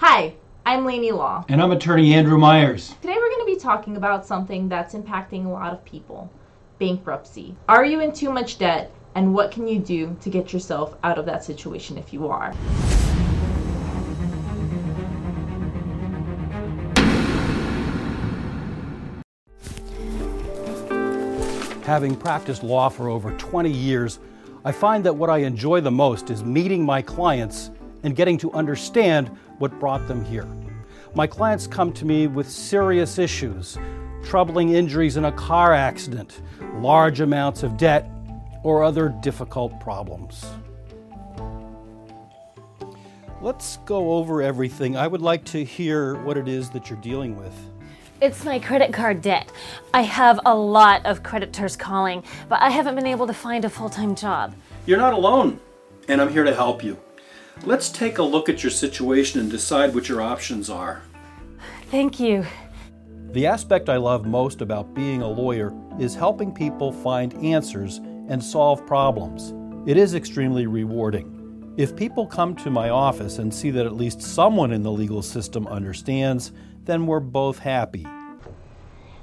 Hi, I'm Lainey Law. And I'm attorney Andrew Myers. Today we're going to be talking about something that's impacting a lot of people bankruptcy. Are you in too much debt? And what can you do to get yourself out of that situation if you are? Having practiced law for over 20 years, I find that what I enjoy the most is meeting my clients and getting to understand what brought them here. My clients come to me with serious issues, troubling injuries in a car accident, large amounts of debt, or other difficult problems. Let's go over everything. I would like to hear what it is that you're dealing with. It's my credit card debt. I have a lot of creditors calling, but I haven't been able to find a full time job. You're not alone, and I'm here to help you. Let's take a look at your situation and decide what your options are. Thank you. The aspect I love most about being a lawyer is helping people find answers and solve problems. It is extremely rewarding. If people come to my office and see that at least someone in the legal system understands, then we're both happy.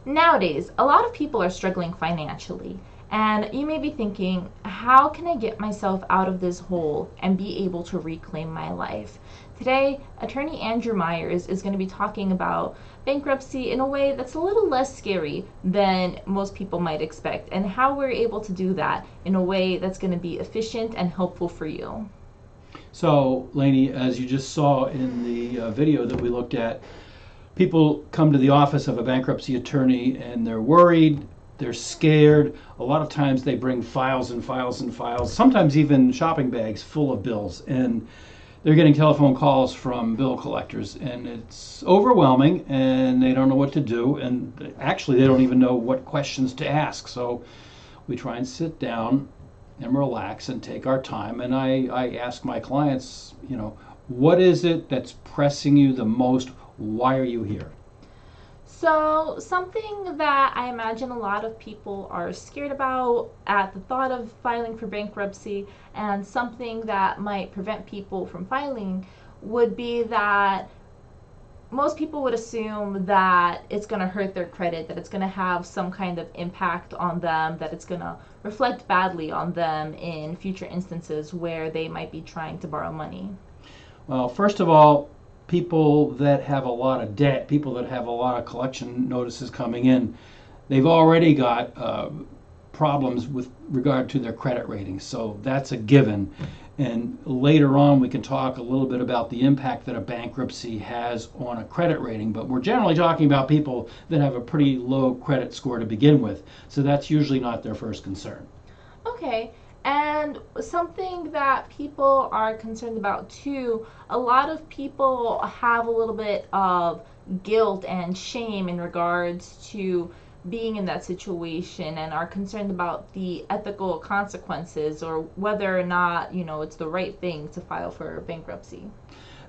Nowadays, a lot of people are struggling financially, and you may be thinking, how can I get myself out of this hole and be able to reclaim my life? Today, attorney Andrew Myers is going to be talking about bankruptcy in a way that's a little less scary than most people might expect, and how we're able to do that in a way that's going to be efficient and helpful for you. So, Lainey, as you just saw in the uh, video that we looked at, people come to the office of a bankruptcy attorney and they're worried, they're scared. A lot of times they bring files and files and files, sometimes even shopping bags full of bills. And they're getting telephone calls from bill collectors, and it's overwhelming, and they don't know what to do. And actually, they don't even know what questions to ask. So we try and sit down and relax and take our time. And I, I ask my clients, you know, what is it that's pressing you the most? Why are you here? So, something that I imagine a lot of people are scared about at the thought of filing for bankruptcy, and something that might prevent people from filing, would be that most people would assume that it's going to hurt their credit, that it's going to have some kind of impact on them, that it's going to reflect badly on them in future instances where they might be trying to borrow money. Well, first of all, people that have a lot of debt, people that have a lot of collection notices coming in, they've already got uh, problems with regard to their credit ratings. So that's a given. And later on, we can talk a little bit about the impact that a bankruptcy has on a credit rating. But we're generally talking about people that have a pretty low credit score to begin with. So that's usually not their first concern. Okay. And something that people are concerned about too, a lot of people have a little bit of guilt and shame in regards to being in that situation and are concerned about the ethical consequences or whether or not, you know, it's the right thing to file for bankruptcy.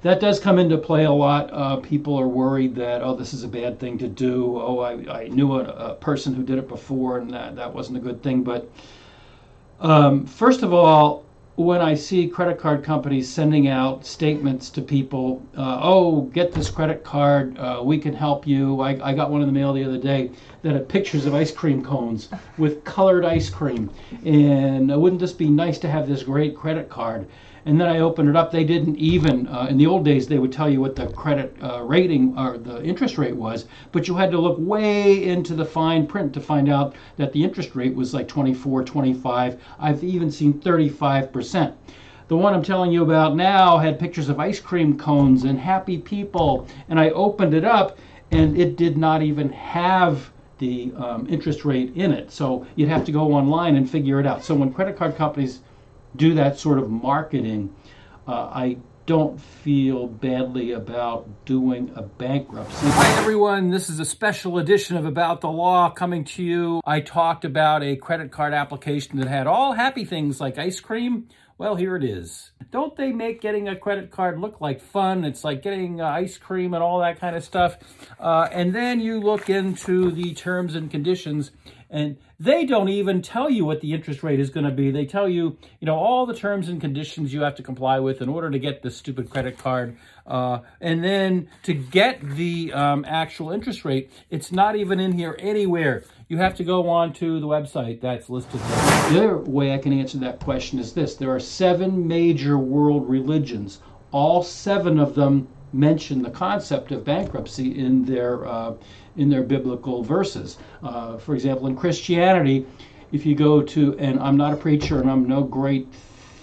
That does come into play a lot. Uh, people are worried that, oh, this is a bad thing to do. Oh, I, I knew a, a person who did it before and that, that wasn't a good thing. But um, first of all, when I see credit card companies sending out statements to people, uh, oh, get this credit card, uh, we can help you. I, I, got one in the mail the other day that had pictures of ice cream cones with colored ice cream. And uh, wouldn't this be nice to have this great credit card? And then I opened it up. They didn't even, uh, in the old days, they would tell you what the credit uh, rating or the interest rate was, but you had to look way into the fine print to find out that the interest rate was like 24, 25. I've even seen 35%. The one I'm telling you about now had pictures of ice cream cones and happy people, and I opened it up and it did not even have the um, interest rate in it. So you'd have to go online and figure it out. So when credit card companies do that sort of marketing, uh, I don't feel badly about doing a bankruptcy. Hi, everyone. This is a special edition of About the Law coming to you. I talked about a credit card application that had all happy things like ice cream. Well, here it is. don't they make getting a credit card look like fun? It's like getting uh, ice cream and all that kind of stuff. Uh, and then you look into the terms and conditions, and they don't even tell you what the interest rate is going to be. They tell you, you know, all the terms and conditions you have to comply with in order to get this stupid credit card. Uh, and then to get the um, actual interest rate, it's not even in here anywhere. You have to go on to the website that's listed there. The other way I can answer that question is this there are seven major world religions. All seven of them mention the concept of bankruptcy in their, uh, in their biblical verses. Uh, for example, in Christianity, if you go to, and I'm not a preacher and I'm no great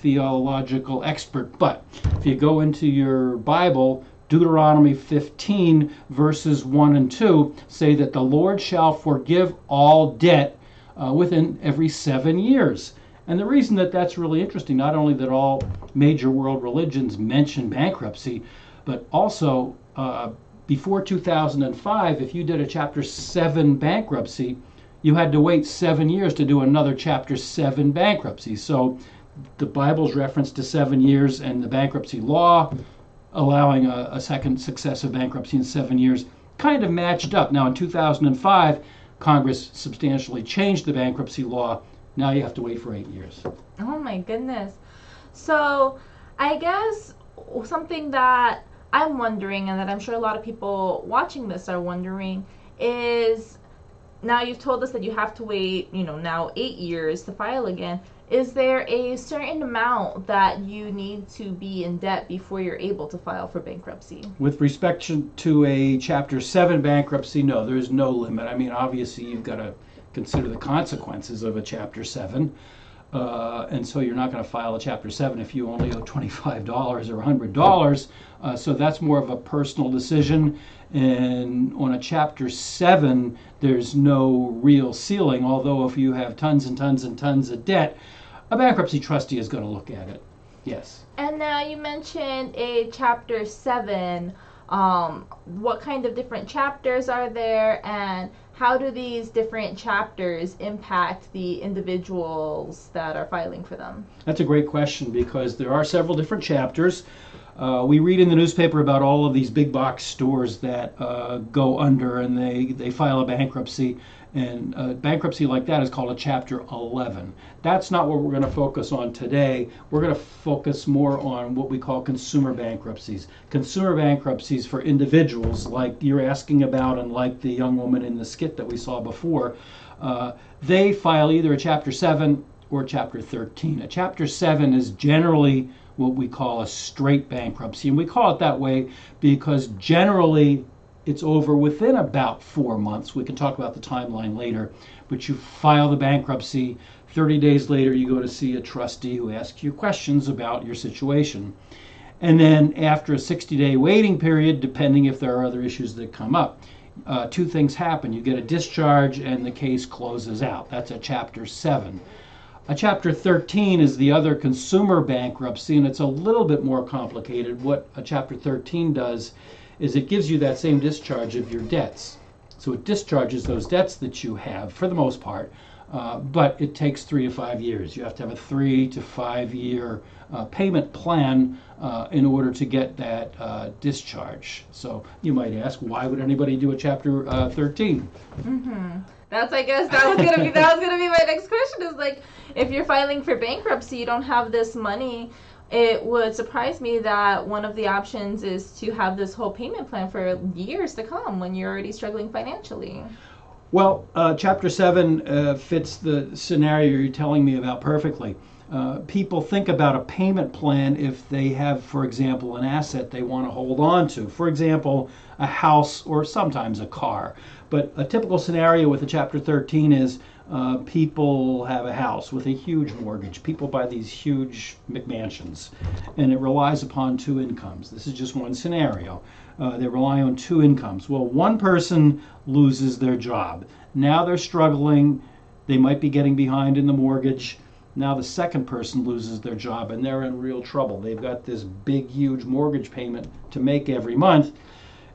theological expert, but if you go into your Bible, Deuteronomy 15, verses 1 and 2 say that the Lord shall forgive all debt uh, within every seven years. And the reason that that's really interesting, not only that all major world religions mention bankruptcy, but also uh, before 2005, if you did a Chapter 7 bankruptcy, you had to wait seven years to do another Chapter 7 bankruptcy. So the Bible's reference to seven years and the bankruptcy law allowing a, a second successive bankruptcy in seven years kind of matched up. Now, in 2005, Congress substantially changed the bankruptcy law. Now you have to wait for eight years. Oh my goodness. So, I guess something that I'm wondering, and that I'm sure a lot of people watching this are wondering, is now you've told us that you have to wait, you know, now eight years to file again is there a certain amount that you need to be in debt before you're able to file for bankruptcy? With respect to a Chapter 7 bankruptcy, no, there's no limit. I mean, obviously, you've got to consider the consequences of a Chapter 7. Uh, and so you're not going to file a Chapter 7 if you only owe $25 or $100. Uh, so that's more of a personal decision. And on a Chapter 7, there's no real ceiling, although if you have tons and tons and tons of debt, a bankruptcy trustee is going to look at it. Yes. And now you mentioned a Chapter 7. Um, what kind of different chapters are there, and how do these different chapters impact the individuals that are filing for them? That's a great question because there are several different chapters. Uh, we read in the newspaper about all of these big box stores that uh, go under and they, they file a bankruptcy. And bankruptcy like that is called a Chapter 11. That's not what we're going to focus on today. We're going to focus more on what we call consumer bankruptcies. Consumer bankruptcies for individuals, like you're asking about, and like the young woman in the skit that we saw before, uh, they file either a Chapter 7 or Chapter 13. A Chapter 7 is generally what we call a straight bankruptcy. And we call it that way because generally it's over within about four months. We can talk about the timeline later. But you file the bankruptcy. 30 days later, you go to see a trustee who asks you questions about your situation. And then after a 60 day waiting period, depending if there are other issues that come up, uh, two things happen. You get a discharge and the case closes out. That's a Chapter 7. A Chapter 13 is the other consumer bankruptcy, and it's a little bit more complicated. What a Chapter 13 does is it gives you that same discharge of your debts. So it discharges those debts that you have for the most part, uh, but it takes three to five years. You have to have a three to five year uh, payment plan uh, in order to get that uh, discharge. So you might ask, why would anybody do a Chapter uh, 13? Mm-hmm. That's I guess that was gonna be that was gonna be my next question. Is like if you're filing for bankruptcy, you don't have this money. It would surprise me that one of the options is to have this whole payment plan for years to come when you're already struggling financially. Well, uh, Chapter 7 uh, fits the scenario you're telling me about perfectly. Uh, people think about a payment plan if they have, for example, an asset they want to hold on to. For example, a house or sometimes a car. But a typical scenario with a Chapter 13 is uh, people have a house with a huge mortgage. People buy these huge McMansions, and it relies upon two incomes. This is just one scenario. Uh, they rely on two incomes. Well, one person loses their job. Now they're struggling. They might be getting behind in the mortgage. Now the second person loses their job and they're in real trouble. They've got this big, huge mortgage payment to make every month,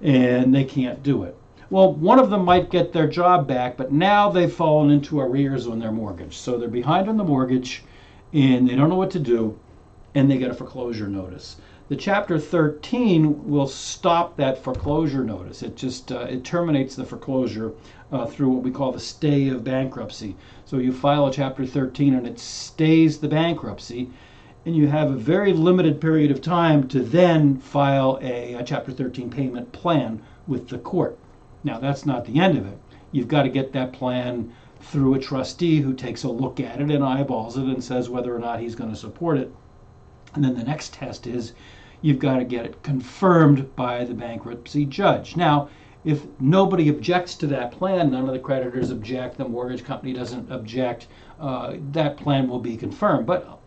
and they can't do it. Well, one of them might get their job back, but now they've fallen into arrears on their mortgage. So they're behind on the mortgage and they don't know what to do. and they get a foreclosure notice. The Chapter 13 will stop that foreclosure notice. It just uh, it terminates the foreclosure uh, through what we call the stay of bankruptcy. So you file a Chapter 13 and it stays the bankruptcy, and you have a very limited period of time to then file a, a Chapter 13 payment plan with the court. Now that's not the end of it. You've got to get that plan through a trustee who takes a look at it and eyeballs it and says whether or not he's going to support it. And then the next test is you've got to get it confirmed by the bankruptcy judge. Now, if nobody objects to that plan, none of the creditors object, the mortgage company doesn't object, uh, that plan will be confirmed. But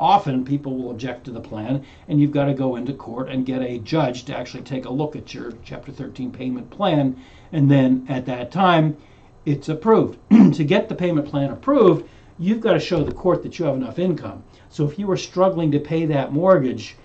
often people will object to the plan, and you've got to go into court and get a judge to actually take a look at your Chapter 13 payment plan, and then at that time, it's approved. to get the payment plan approved, you've got to show the court that you have enough income. So if you are struggling to pay that mortgage,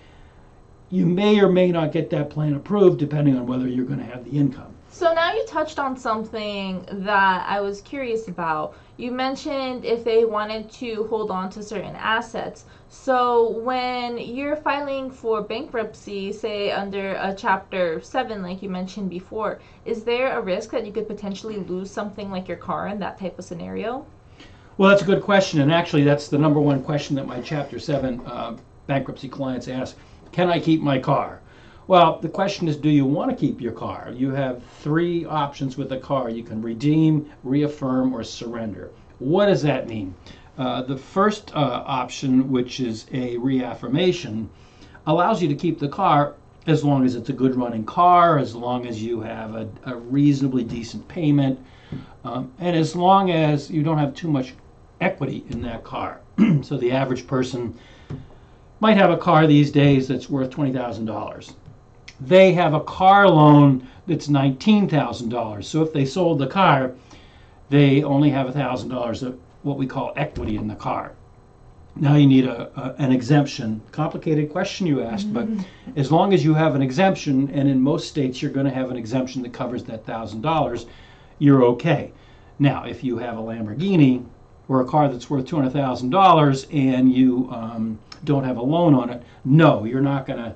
you may or may not get that plan approved depending on whether you're going to have the income. So now you touched on something that I was curious about. You mentioned if they wanted to hold on to certain assets. So when you're filing for bankruptcy, say under a chapter 7 like you mentioned before, is there a risk that you could potentially lose something like your car in that type of scenario? Well, that's a good question, and actually, that's the number one question that my Chapter 7 uh, bankruptcy clients ask Can I keep my car? Well, the question is, do you want to keep your car? You have three options with a car. You can redeem, reaffirm, or surrender. What does that mean? Uh, the first uh, option, which is a reaffirmation, allows you to keep the car as long as it's a good running car, as long as you have a, a reasonably decent payment, um, and as long as you don't have too much equity in that car. so the average person might have a car these days that's worth $20,000 they have a car loan that's $19,000. So if they sold the car, they only have $1,000 of what we call equity in the car. Now you need a, a, an exemption. Complicated question you asked, but as long as you have an exemption, and in most states you're going to have an exemption that covers that thousand dollars, you're okay. Now, if you have a Lamborghini or a car that's worth two hundred thousand dollars and you um, don't have a loan on it, no, you're not going to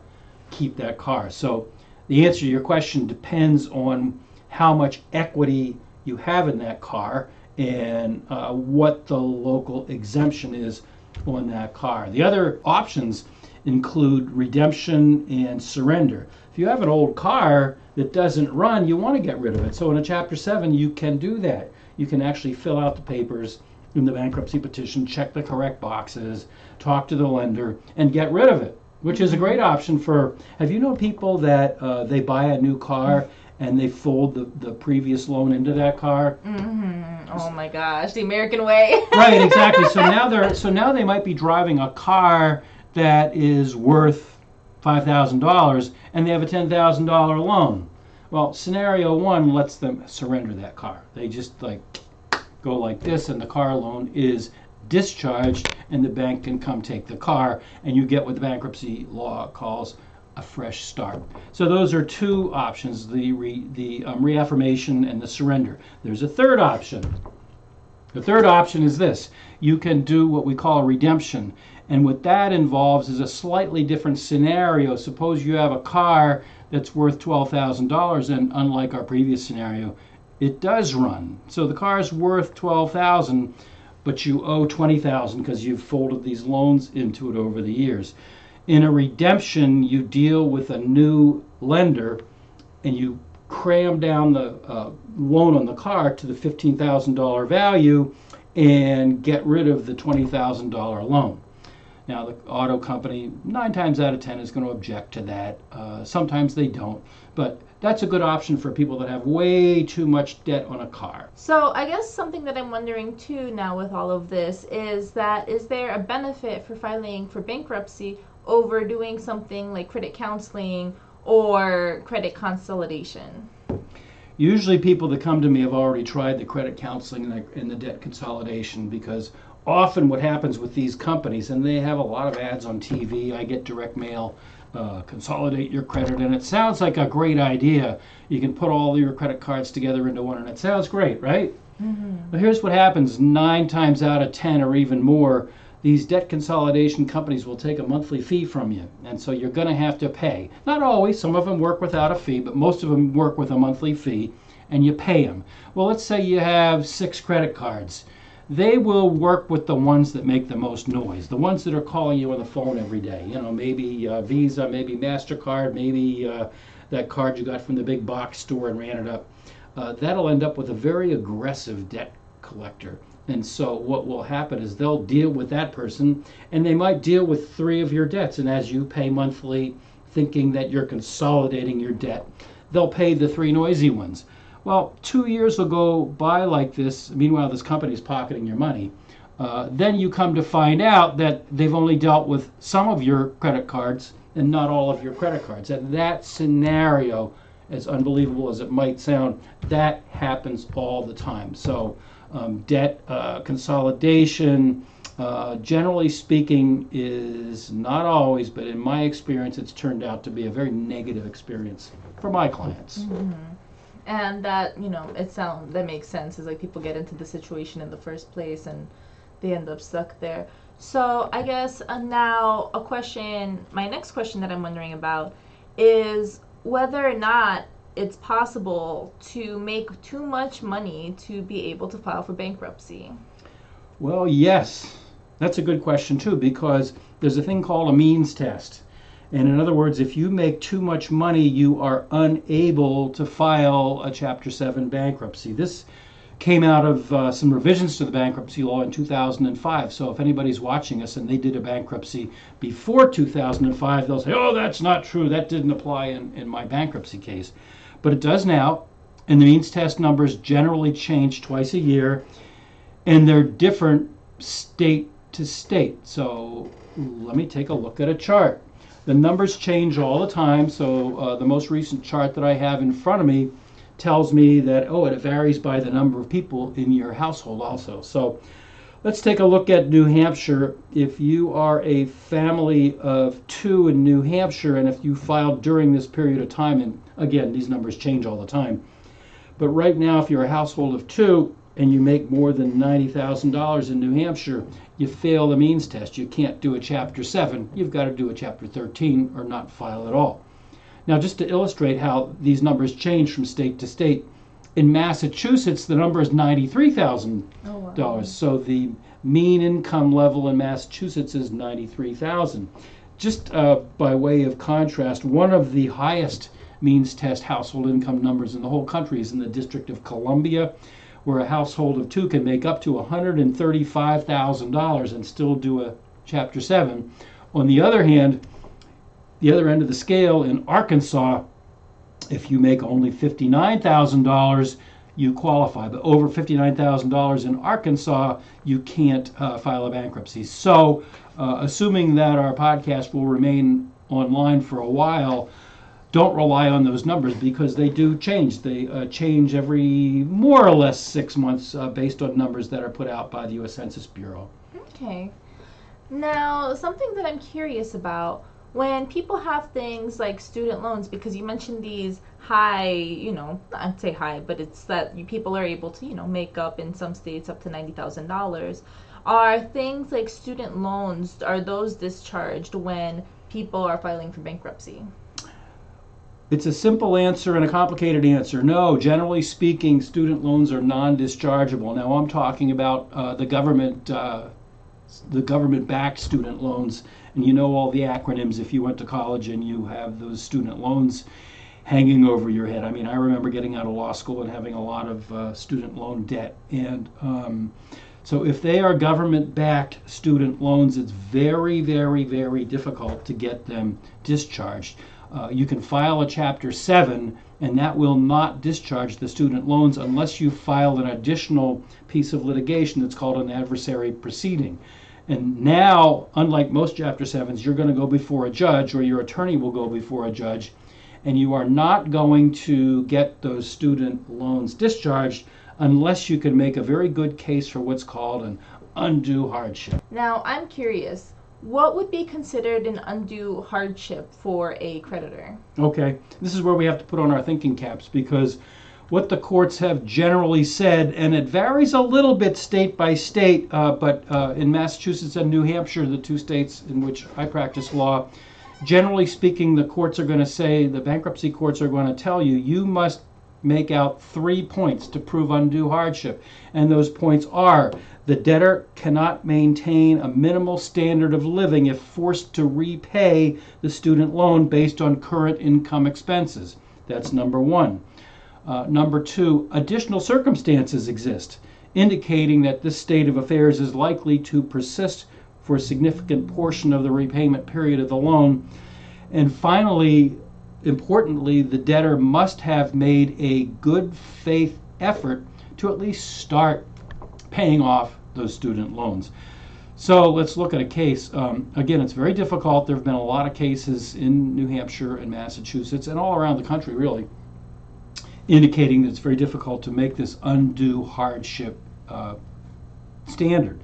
keep that car. So the answer to your question depends on how much equity you have in that car and uh, what the local exemption is on that car. The other options include redemption and surrender. If you have an old car that doesn't run, you want to get rid of it. So in a Chapter 7, you can do that. You can actually fill out the papers in the bankruptcy petition, check the correct boxes, talk to the lender, and get rid of it which is a great option for. Have you known people that uh, they buy a new car and they fold the, the previous loan into that car? Mm-hmm. Oh my gosh, the American way. right, exactly. So now they're so now they might be driving a car that is worth five thousand dollars and they have a ten thousand dollar loan. Well, scenario one lets them surrender that car. They just like go like this, and the car loan is discharged and the bank can come take the car and you get what the bankruptcy law calls a fresh start. So those are two options, the, re, the um, reaffirmation and the surrender. There's a third option. The third option is this. You can do what we call redemption. And what that involves is a slightly different scenario. Suppose you have a car that's worth $12,000 and unlike our previous scenario, it does run. So the car is worth 12,000 but you owe 20,000 because you've folded these loans into it over the years. In a redemption, you deal with a new lender and you cram down the uh, loan on the car to the $15,000 value and get rid of the $20,000 loan. Now, the auto company, nine times out of ten, is going to object to that. Uh, sometimes they don't, but that's a good option for people that have way too much debt on a car. So, I guess something that I'm wondering too now with all of this is that is there a benefit for filing for bankruptcy over doing something like credit counseling or credit consolidation? Usually, people that come to me have already tried the credit counseling and the, and the debt consolidation because often what happens with these companies, and they have a lot of ads on TV, I get direct mail, uh, consolidate your credit, and it sounds like a great idea. You can put all your credit cards together into one, and it sounds great, right? Mm-hmm. But here's what happens nine times out of ten, or even more, these debt consolidation companies will take a monthly fee from you. And so you're going to have to pay. Not always, some of them work without a fee, but most of them work with a monthly fee and you pay them. Well, let's say you have six credit cards. They will work with the ones that make the most noise, the ones that are calling you on the phone every day. You know, maybe uh, Visa, maybe MasterCard, maybe uh, that card you got from the big box store and ran it up. Uh, that'll end up with a very aggressive debt collector. And so what will happen is they'll deal with that person and they might deal with three of your debts. And as you pay monthly, thinking that you're consolidating your debt, they'll pay the three noisy ones. Well, two years will go by like this. Meanwhile, this company is pocketing your money. Uh, then you come to find out that they've only dealt with some of your credit cards and not all of your credit cards. And that scenario, as unbelievable as it might sound, that happens all the time. So um, debt uh, consolidation, uh, generally speaking, is not always, but in my experience, it's turned out to be a very negative experience for my clients. Mm-hmm. And that you know, it sound that makes sense. Is like people get into the situation in the first place and they end up stuck there. So I guess uh, now a question. My next question that I'm wondering about is whether or not it's possible to make too much money to be able to file for bankruptcy? Well, yes. That's a good question, too, because there's a thing called a means test. And in other words, if you make too much money, you are unable to file a Chapter 7 bankruptcy. This came out of uh, some revisions to the bankruptcy law in 2005. So if anybody's watching us and they did a bankruptcy before 2005, they'll say, oh, that's not true. That didn't apply in, in my bankruptcy case but it does now. And the means test numbers generally change twice a year, and they're different state to state. So let me take a look at a chart. The numbers change all the time. So uh, the most recent chart that I have in front of me tells me that, oh, it varies by the number of people in your household also. So Let's take a look at New Hampshire. If you are a family of two in New Hampshire, and if you filed during this period of time, and again, these numbers change all the time, but right now, if you're a household of two and you make more than $90,000 in New Hampshire, you fail the means test. You can't do a Chapter 7. You've got to do a Chapter 13 or not file at all. Now, just to illustrate how these numbers change from state to state, in Massachusetts, the number is ninety-three thousand dollars. So the mean income level in Massachusetts is ninety-three thousand. Just uh, by way of contrast, one of the highest means test household income numbers in the whole country is in the District of Columbia, where a household of two can make up to $135,000 and still do a Chapter 7. On the other hand, the other end of the scale in Arkansas, if you make only $59,000, you qualify. But over $59,000 in Arkansas, you can't uh, file a bankruptcy. So, uh, assuming that our podcast will remain online for a while, don't rely on those numbers because they do change. They uh, change every more or less six months uh, based on numbers that are put out by the U.S. Census Bureau. Okay. Now, something that I'm curious about when people have things like student loans because you mentioned these high you know i'd say high but it's that you, people are able to you know make up in some states up to $90000 are things like student loans are those discharged when people are filing for bankruptcy it's a simple answer and a complicated answer. No, generally speaking, student loans are non-dischargeable. Now, I'm talking about uh, the government, uh, the government-backed student loans and you know all the acronyms if you went to college and you have those student loans hanging over your head. I mean, I remember getting out of law school and having a lot of uh, student loan debt. And um, so, if they are government backed student loans, it's very, very, very difficult to get them discharged. Uh, you can file a Chapter 7, and that will not discharge the student loans unless you file an additional piece of litigation that's called an adversary proceeding. And now, unlike most Chapter 7s, you're going to go before a judge or your attorney will go before a judge, and you are not going to get those student loans discharged unless you can make a very good case for what's called an undue hardship. Now, I'm curious. What would be considered an undue hardship for a creditor? Okay, this is where we have to put on our thinking caps because what the courts have generally said, and it varies a little bit state by state, uh, but uh, in Massachusetts and New Hampshire, the two states in which I practice law, generally speaking, the courts are going to say, the bankruptcy courts are going to tell you, you must make out three points to prove undue hardship. And those points are the debtor cannot maintain a minimal standard of living if forced to repay the student loan based on current income expenses. That's number one. Uh, number two, additional circumstances exist indicating that this state of affairs is likely to persist for a significant portion of the repayment period of the loan. And finally, importantly, the debtor must have made a good faith effort to at least start paying off those student loans. So let's look at a case. Um, again, it's very difficult. There have been a lot of cases in New Hampshire and Massachusetts and all around the country, really, indicating that it's very difficult to make this undue hardship uh, standard.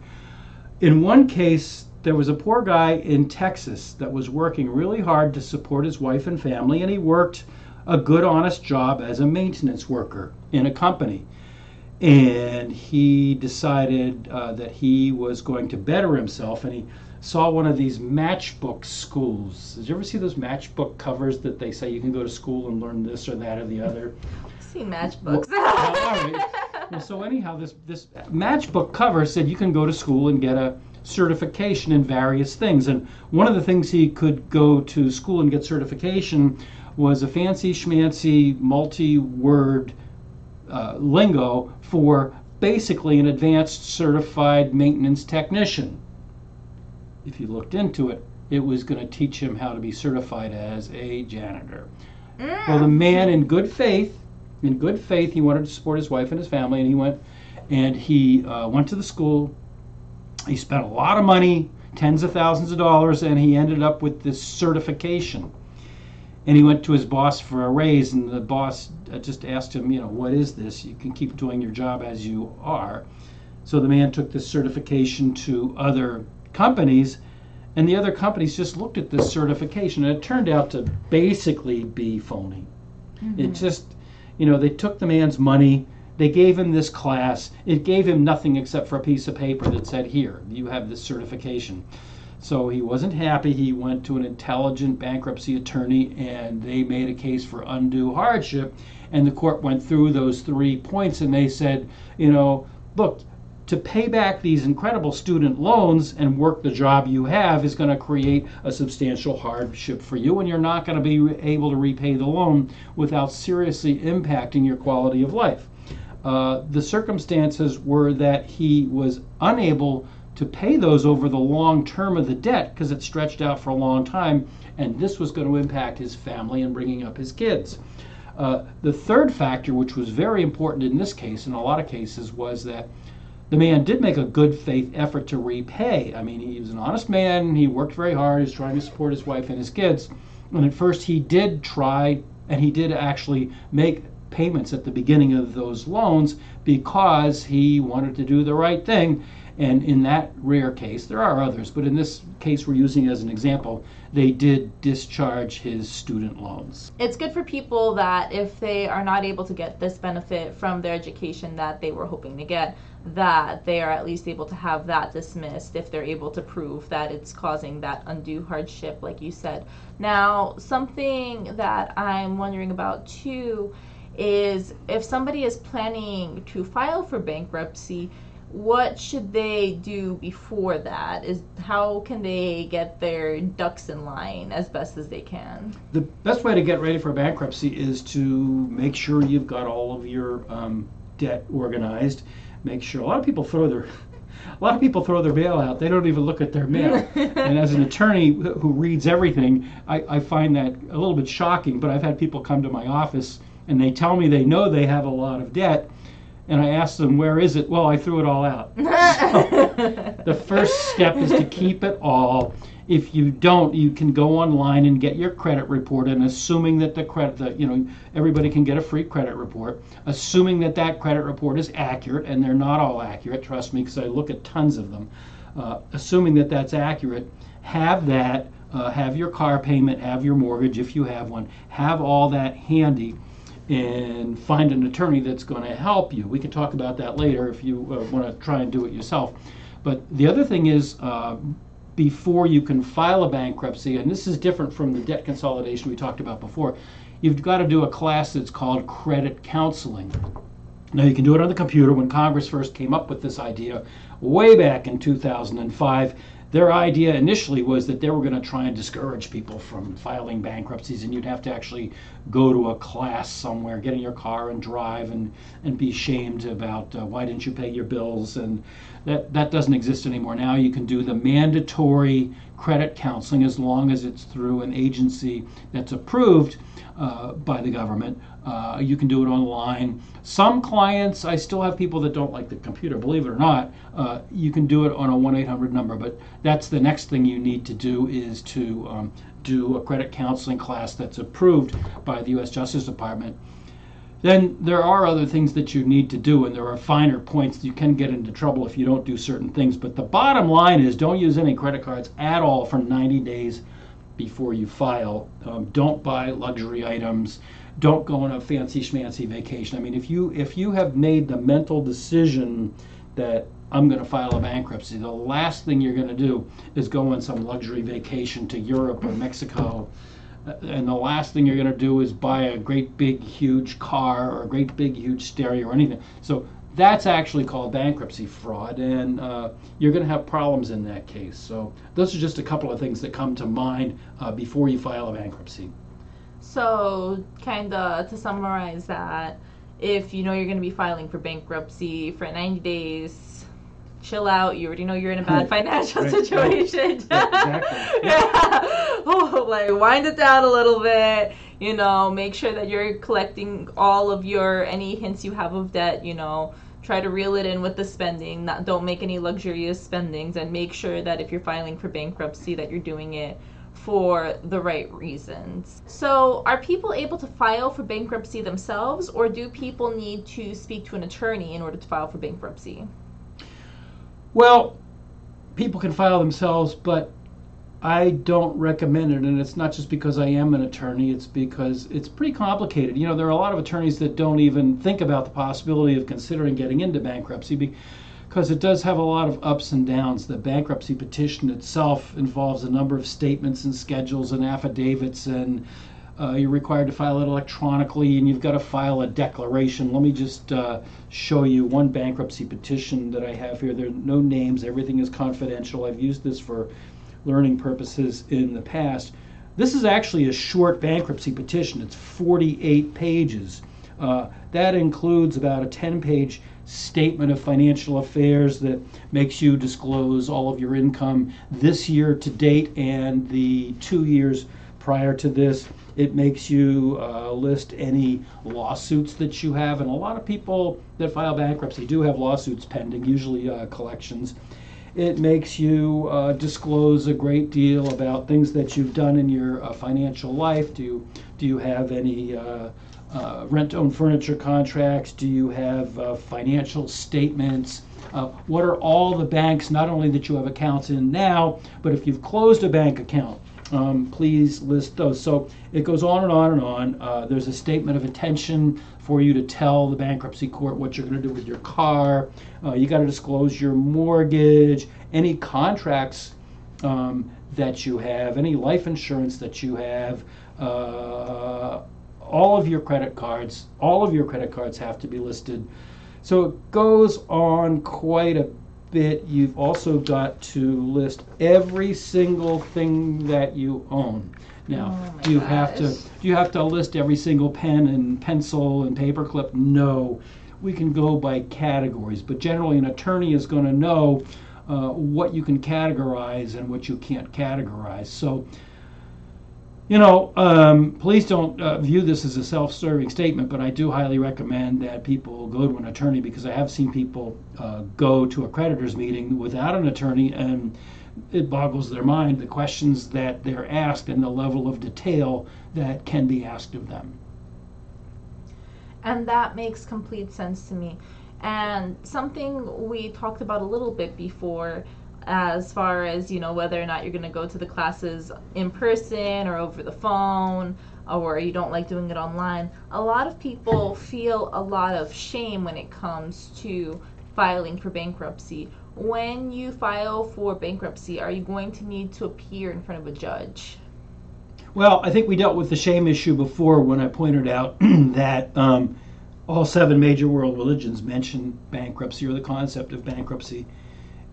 In one case, there was a poor guy in Texas that was working really hard to support his wife and family, and he worked a good, honest job as a maintenance worker in a company. And he decided uh, that he was going to better himself, and he saw one of these matchbook schools. Did you ever see those matchbook covers that they say you can go to school and learn this or that or the other? see matchbooks. Well, all right. Well, so anyhow, this this matchbook cover said you can go to school and get a certification in various things. And one of the things he could go to school and get certification was a fancy schmancy multi word uh, lingo for basically an advanced certified maintenance technician. If you looked into it, it was going to teach him how to be certified as a janitor. Mm. Well, the man, in good faith, in good faith, he wanted to support his wife and his family, and he went and he uh, went to the school, he spent a lot of money, tens of thousands of dollars, and he ended up with this certification. And he went to his boss for a raise, and the boss uh, just asked him, you know, what is this? You can keep doing your job as you are. So the man took this certification to other companies, and the other companies just looked at this certification, and it turned out to basically be phony. Mm-hmm. It just, you know, they took the man's money they gave him this class. It gave him nothing except for a piece of paper that said, Here, you have this certification. So he wasn't happy. He went to an intelligent bankruptcy attorney and they made a case for undue hardship. And the court went through those three points and they said, you know, look, to pay back these incredible student loans and work the job you have is going to create a substantial hardship for you, and you're not going to be able to repay the loan without seriously impacting your quality of life. Uh, the circumstances were that he was unable to pay those over the long term of the debt because it stretched out for a long time, and this was going to impact his family and bringing up his kids. Uh, the third factor, which was very important in this case, in a lot of cases, was that the man did make a good faith effort to repay. I mean, he was an honest man, he worked very hard, he was trying to support his wife and his kids. And at first, he did try, and he did actually make payments at the beginning of those loans because he wanted to do the right thing. And in that rare case, there are others, but in this case we're using as an example, they did discharge his student loans. It's good for people that if they are not able to get this benefit from their education that they were hoping to get, that they are at least able to have that dismissed if they're able to prove that it's causing that undue hardship, like you said. Now, something that I'm wondering about too is if somebody is planning to file for bankruptcy, what should they do before that? Is how can they get their ducks in line as best as they can? The best way to get ready for bankruptcy is to make sure you've got all of your um, debt organized. Make sure a lot of people throw their a lot of people throw their mail out. They don't even look at their mail. and as an attorney who reads everything, I, I find that a little bit shocking. But I've had people come to my office and they tell me they know they have a lot of debt and I ask them, where is it? Well, I threw it all out. so the first step is to keep it all. If you don't, you can go online and get your credit report, and assuming that the credit, the, you know, everybody can get a free credit report, assuming that that credit report is accurate, and they're not all accurate, trust me, because I look at tons of them. Uh, assuming that that's accurate, have that, uh, have your car payment, have your mortgage if you have one, have all that handy and find an attorney that's going to help you. We can talk about that later if you uh, want to try and do it yourself. But the other thing is, uh, before you can file a bankruptcy, and this is different from the debt consolidation we talked about before, you've got to do a class that's called credit counseling. Now, you can do it on the computer. When Congress first came up with this idea, way back in 2005, their idea initially was that they were going to try and discourage people from filing bankruptcies, and you'd have to actually go to a class somewhere, get in your car and drive, and, and be shamed about uh, why didn't you pay your bills, and that that doesn't exist anymore. Now you can do the mandatory credit counseling as long as it's through an agency that's approved uh, by the government. Uh, you can do it online. Some clients, I still have people that don't like the computer, believe it or not. Uh, you can do it on a 1 800 number, but that's the next thing you need to do is to um, do a credit counseling class that's approved by the U.S. Justice Department. Then there are other things that you need to do, and there are finer points. You can get into trouble if you don't do certain things. But the bottom line is don't use any credit cards at all for 90 days before you file. Um, don't buy luxury items. Don't go on a fancy schmancy vacation. I mean, if you if you have made the mental decision that I'm going to file a bankruptcy, the last thing you're going to do is go on some luxury vacation to Europe or Mexico. And the last thing you're going to do is buy a great big huge car or a great big huge stereo or anything. So that's actually called bankruptcy fraud, and uh, you're going to have problems in that case. So those are just a couple of things that come to mind uh, before you file a bankruptcy. So, kind of to summarize that, if you know you're going to be filing for bankruptcy for 90 days, chill out. You already know you're in a bad financial Right, situation. Right, exactly. yeah. Oh, like wind it down a little bit. You know, make sure that you're collecting all of your any hints you have of debt. You know, try to reel it in with the spending. Not don't make any luxurious spendings, and make sure that if you're filing for bankruptcy, that you're doing it for the right reasons. So, are people able to file for bankruptcy themselves, or do people need to speak to an attorney in order to file for bankruptcy? Well, people can file themselves, but I don't recommend it. And it's not just because I am an attorney, it's because it's pretty complicated. You know, there are a lot of attorneys that don't even think about the possibility of considering getting into bankruptcy because it does have a lot of ups and downs. The bankruptcy petition itself involves a number of statements and schedules and affidavits and uh, you're required to file it electronically and you've got to file a declaration. Let me just uh, show you one bankruptcy petition that I have here. There are no names, everything is confidential. I've used this for learning purposes in the past. This is actually a short bankruptcy petition, it's 48 pages. Uh, that includes about a 10 page statement of financial affairs that makes you disclose all of your income this year to date and the two years prior to this. It makes you uh, list any lawsuits that you have, and a lot of people that file bankruptcy do have lawsuits pending, usually uh, collections. It makes you uh, disclose a great deal about things that you've done in your uh, financial life. Do you, do you have any uh, uh, rent-own furniture contracts? Do you have financial statements? Uh, what are all the banks, not only that you have accounts in now, but if you've closed a bank account, um, please list those. So it goes on and on and on. Uh, there's a statement of intention for you to tell the bankruptcy court what you're going to do with your car. Uh, you got to disclose your mortgage, any contracts um, that you have, any life insurance that you have. Uh, all of your credit cards, all of your credit cards have to be listed. So it goes on quite a bit. You've also got to list every single thing that you own. Now, Oh you have to do you have to list every single pen and pencil and paperclip? No. We can go by categories, but generally an attorney is going to know uh, what you can categorize and what you can't categorize. So you know, um, please don't uh, view this as a self-serving statement, but I do highly recommend that people go to an attorney because I have seen people uh, go to a creditors meeting without an attorney, and it boggles their mind the questions that they're asked and the level of detail that can be asked of them. And that makes complete sense to me. And something we talked about a little bit before, as far as, you know, whether or not you're going to go to the classes in person or over the phone. or you don't like doing it online, a lot of people feel a lot of shame when it comes to filing for bankruptcy. When you file for bankruptcy, are you going to need to appear in front of a judge? Well, I think we dealt with the shame issue before when I pointed out that um, all seven major world religions mention bankruptcy or the concept of bankruptcy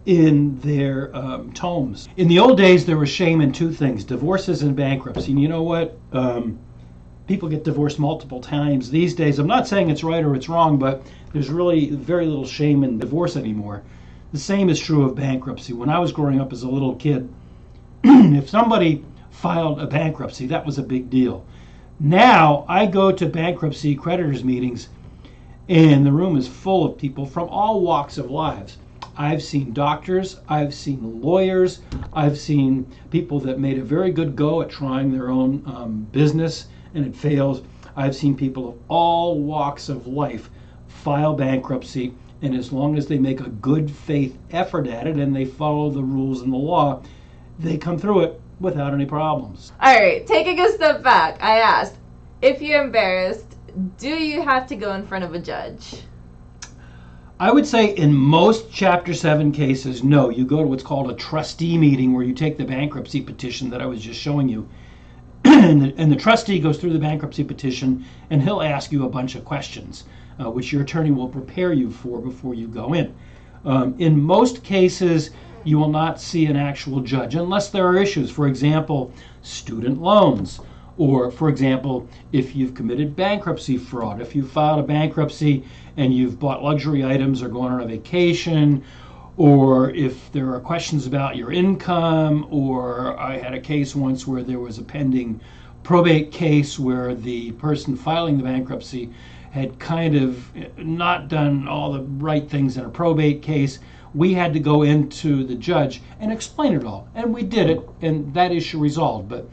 in their um, tomes. In the old days, there was shame in two things divorces and bankruptcy. And you know what? Um, people get divorced multiple times these days. I'm not saying it's right or it's wrong, but there's really very little shame in divorce anymore. The same is true of bankruptcy. When I was growing up as a little kid, if somebody filed a bankruptcy, that was a big deal. Now I go to bankruptcy creditors meetings, and the room is full of people from all walks of lives. I've seen doctors, I've seen lawyers, I've seen people that made a very good go at trying their own um, business and it fails. I've seen people of all walks of life file bankruptcy, and as long as they make a good faith effort at it and they follow the rules and the law, they come through it without any problems. All right, taking a step back, I asked if you're embarrassed, do you have to go in front of a judge? I would say in most Chapter 7 cases, no. You go to what's called a trustee meeting where you take the bankruptcy petition that I was just showing you. and, the, and, the, trustee goes through the bankruptcy petition and he'll ask you a bunch of questions, uh, which your attorney will prepare you for before you go in. Um, in most cases, you will not see an actual judge unless there are issues. For example, student loans. Or, for example, if you've committed bankruptcy fraud, if you filed a bankruptcy and you've bought luxury items or gone on a vacation, or if there are questions about your income, or I had a case once where there was a pending probate case where the person filing the bankruptcy had kind of not done all the right things in a probate case we had to go into the judge and explain it all. And we did it, and that issue resolved. But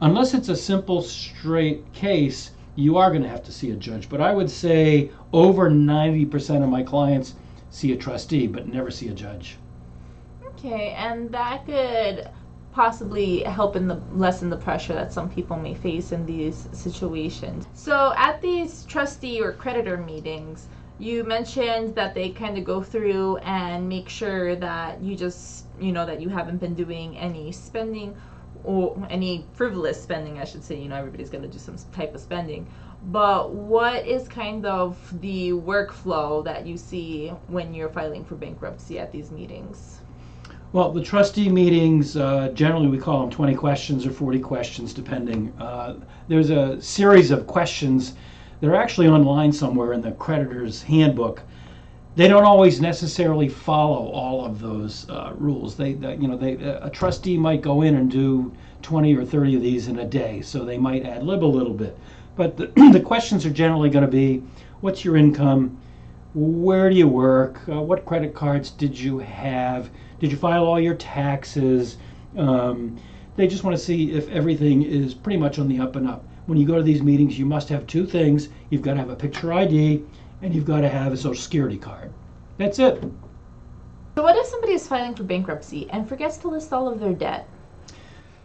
unless it's a simple, straight case, you are going to have to see a judge. But I would say over 90% of my clients see a trustee, but never see a judge. Okay, and that could possibly help in the lessen the pressure that some people may face in these situations. So at these trustee or creditor meetings, you mentioned that they kind of go through and make sure that you just you know that you haven't been doing any spending or any frivolous spending i should say you know everybody's going to do some type of spending but what is kind of the workflow that you see when you're filing for bankruptcy at these meetings well, the trustee meetings, uh, generally we call them 20 questions or 40 questions, depending. Uh, there's a series of questions they're actually online somewhere in the creditor's handbook. They don't always necessarily follow all of those uh, rules. They, they, you know, they, a trustee might go in and do 20 or 30 of these in a day, so they might ad lib a little bit. But the, the questions are generally going to be, what's your income? Where do you work? Uh, what credit cards did you have? Did you file all your taxes? Um, they just want to see if everything is pretty much on the up and up when you go to these meetings, you must have two things. You've got to have a picture ID and you've got to have a social security card. That's it. So, what if somebody is filing for bankruptcy and forgets to list all of their debt?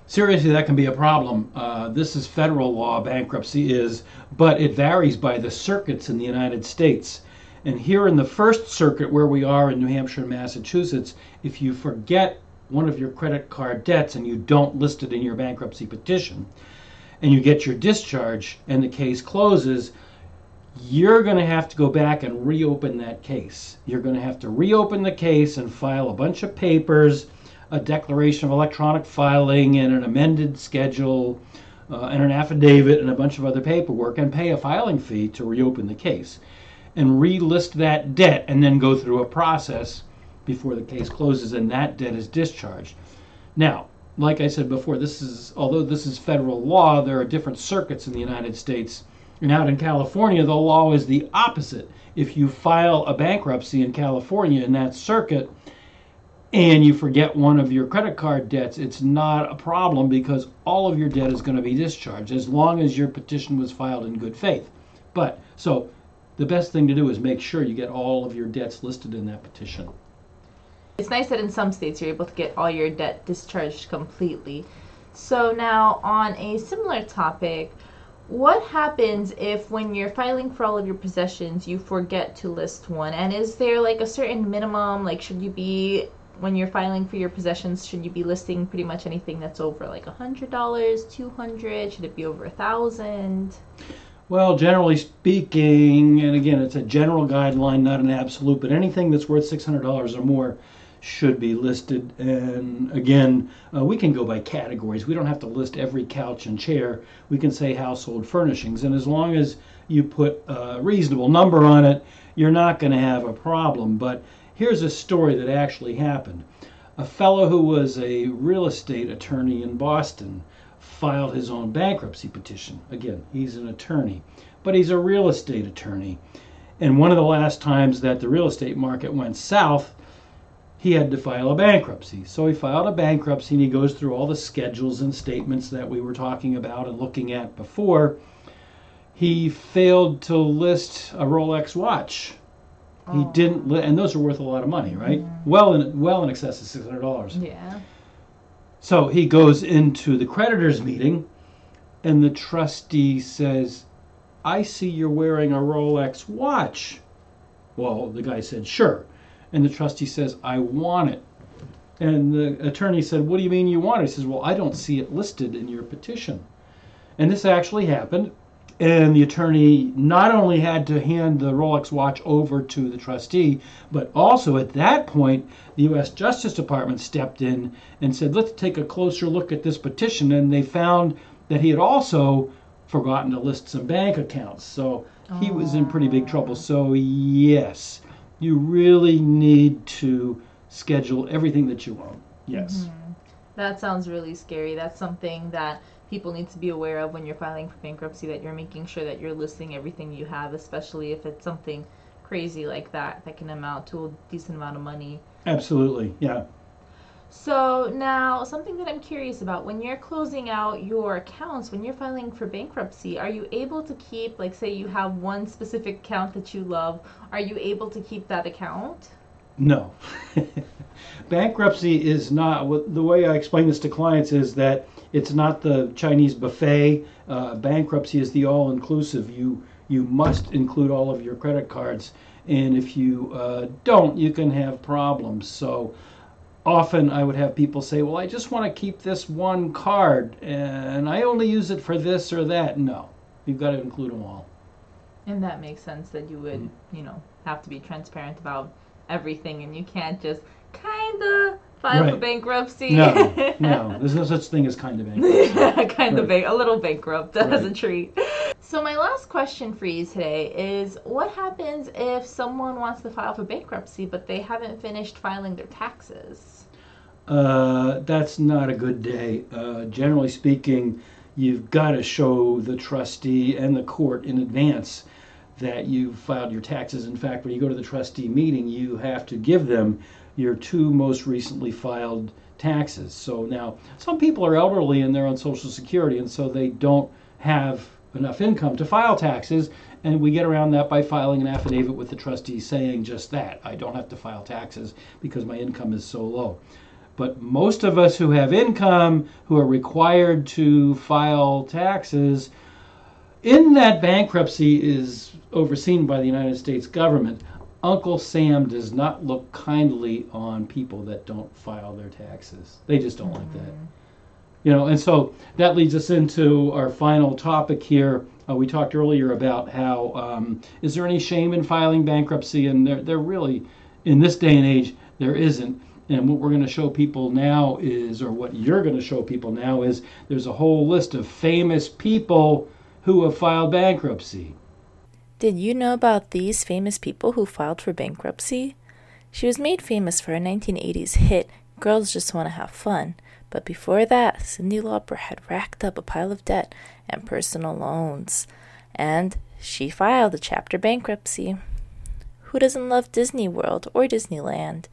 Seriously, that can be a problem. Uh, this is federal law, bankruptcy is, but it varies by the circuits in the United States. And here in the First Circuit, where we are in New Hampshire and Massachusetts, if you forget one of your credit card debts and you don't list it in your bankruptcy petition, and you get your discharge and the case closes, you're going to have to go back and reopen that case. You're going to have to reopen the case and file a bunch of papers, a declaration of electronic filing, and an amended schedule, uh, and an affidavit, and a bunch of other paperwork, and pay a filing fee to reopen the case and relist that debt and then go through a process before the case closes and that debt is discharged. Now, like I said before, this is although this is federal law, there are different circuits in the United States. And out in California, the law is the opposite. If you file a bankruptcy in California in that circuit and you forget one of your credit card debts, it's not a problem because all of your debt is going to be discharged as long as your petition was filed in good faith. But so the best thing to do is make sure you get all of your debts listed in that petition. It's nice that in some states you're able to get all your debt discharged completely. So now on a similar topic, what happens if when you're filing for all of your possessions you forget to list one? And is there like a certain minimum? Like should you be when you're filing for your possessions should you be listing pretty much anything that's over like a hundred dollars two hundred? Should it be over a thousand? Well, generally speaking, and again, it's a general guideline, not an absolute, but anything that's worth $600 or more should be listed. And again, uh, we can go by categories. We don't have to list every couch and chair. We can say household furnishings. And as long as you put a reasonable number on it, you're not going to have a problem. But here's a story that actually happened. A fellow who was a real estate attorney in Boston filed his own bankruptcy petition. Again, he's an attorney, but he's a real estate attorney. And one of the last times that the real estate market went south, he had to file a bankruptcy. So he filed a bankruptcy and he goes through all the schedules and statements that we were talking about and looking at before. He failed to list a Rolex watch. He oh. didn't, li- and those are worth a lot of money, right? Well, in well in excess of six hundred dollars. yeah So he goes into the creditors meeting, and the trustee says, I see you're wearing a Rolex watch. Well, the guy said, Sure. And the trustee says, I want it. And the attorney said, What do you mean you want it? He says, Well, I don't see it listed in your petition. And this actually happened. And the attorney not only had to hand the Rolex watch over to the trustee, but also at that point, the U.S. Justice Department stepped in and said, let's take a closer look at this petition. And they found that he had also forgotten to list some bank accounts. So he was in pretty big trouble. So, yes, you really need to schedule everything that you own. Yes. Mm-hmm. That sounds really scary. That's something that people need to be aware of when you're filing for bankruptcy that you're making sure that you're listing everything you have, especially if it's something crazy like that that can amount to a decent amount of money. Absolutely. Yeah. So now, something that I'm curious about when you're closing out your accounts, when you're filing for bankruptcy, are you able to keep, like, say you have one specific account that you love, are you able to keep that account? No. Bankruptcy is not the way I explain this to clients is that it's not the Chinese buffet. Uh, bankruptcy is the all-inclusive. You you must include all of your credit cards, and if you uh, don't, you can have problems. So often I would have people say, "Well, I just want to keep this one card, and I only use it for this or that." No, you've got to include them all. And that makes sense that you would, mm-hmm. you know, have to be transparent about everything and you can't just kind of file for bankruptcy. No, no, there's no such thing as kind of bankruptcy. kind of Right. ba- a little bankrupt as a treat. So my last question for you today is what happens if someone wants to file for bankruptcy but they haven't finished filing their taxes? Uh, that's not a good day. Uh, generally speaking, you've got to show the trustee and the court in advance that you've filed your taxes. In fact, when you go to the trustee meeting, you have to give them your two most recently filed taxes. So now, some people are elderly and they're on Social Security, and so they don't have enough income to file taxes. And we get around that by filing an affidavit with the trustee saying just that I don't have to file taxes because my income is so low. But most of us who have income, who are required to file taxes, in that bankruptcy is overseen by the United States government. Uncle Sam does not look kindly on people that don't file their taxes. They just don't like that. You know, and so that leads us into our final topic here. Uh, we talked earlier about how um, is there any shame in filing bankruptcy, and there, there really, in this day and age, there isn't. And what we're going to show people now is, or what you're going to show people now is, there's a whole list of famous people who have filed bankruptcy. Did you know about these famous people who filed for bankruptcy? She was made famous for her 1980s hit, Girls Just Want to Have Fun. But before that, Cyndi Lauper had racked up a pile of debt and personal loans. And she filed a chapter bankruptcy. Who doesn't love Disney World or Disneyland?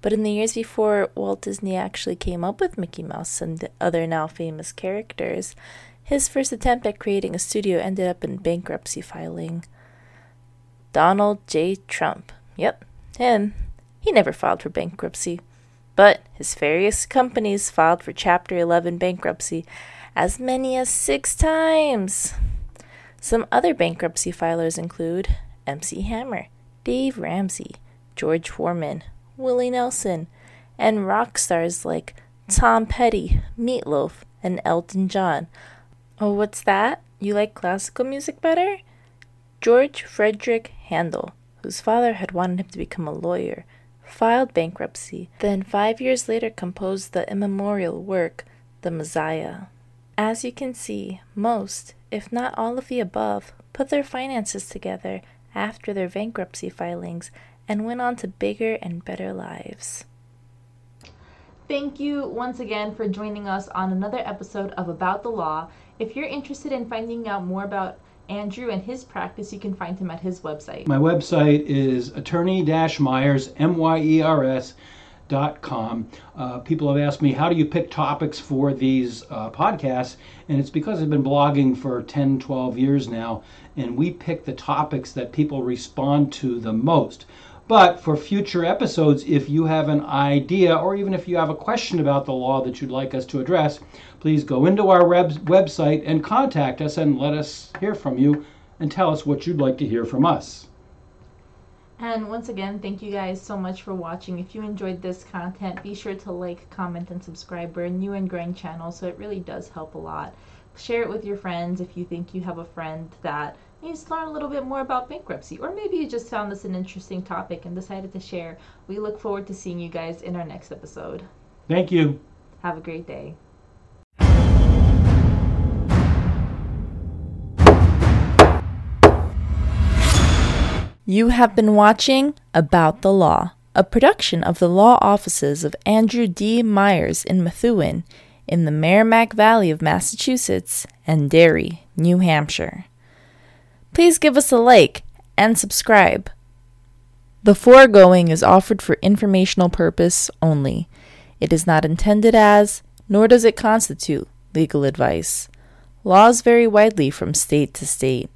But in the years before Walt Disney actually came up with Mickey Mouse and the other now famous characters, his first attempt at creating a studio ended up in bankruptcy filing. Donald J. Trump. Yep, him. He never filed for bankruptcy. But his various companies filed for Chapter 11 bankruptcy as many as six times. Some other bankruptcy filers include MC Hammer, Dave Ramsey, George Foreman, Willie Nelson, and rock stars like Tom Petty, Meatloaf, and Elton John. Oh, what's that? You like classical music better? George Frideric Handel, whose father had wanted him to become a lawyer, filed bankruptcy, then five years later composed the immemorial work, The Messiah. As you can see, most, if not all of the above, put their finances together after their bankruptcy filings and went on to bigger and better lives. Thank you once again for joining us on another episode of About the Law. If you're interested in finding out more about Andrew and his practice, you can find him at his website. My website is attorney-myers, M-Y-E-R-S, dot com. Uh, people have asked me, how do you pick topics for these uh, podcasts? And it's because I've been blogging for 10, 12 years now, and we pick the topics that people respond to the most. But for future episodes, if you have an idea or even if you have a question about the law that you'd like us to address, please go into our web- website and contact us and let us hear from you and tell us what you'd like to hear from us. And once again, thank you guys so much for watching. If you enjoyed this content, be sure to like, comment, and subscribe. We're a new and growing channel, so it really does help a lot. Share it with your friends if you think you have a friend that needs just learn a little bit more about bankruptcy. Or maybe you just found this an interesting topic and decided to share. We look forward to seeing you guys in our next episode. Thank you. Have a great day. You have been watching About the Law, a production of the law offices of Andrew D. Myers in Methuen in the Merrimack Valley of Massachusetts and Derry, New Hampshire. Please give us a like and subscribe. The foregoing is offered for informational purpose only. It is not intended as, nor does it constitute, legal advice. Laws vary widely from state to state.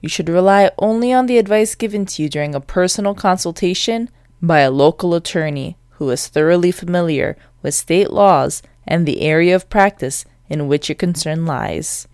You should rely only on the advice given to you during a personal consultation by a local attorney who is thoroughly familiar with state laws and the area of practice in which your concern lies.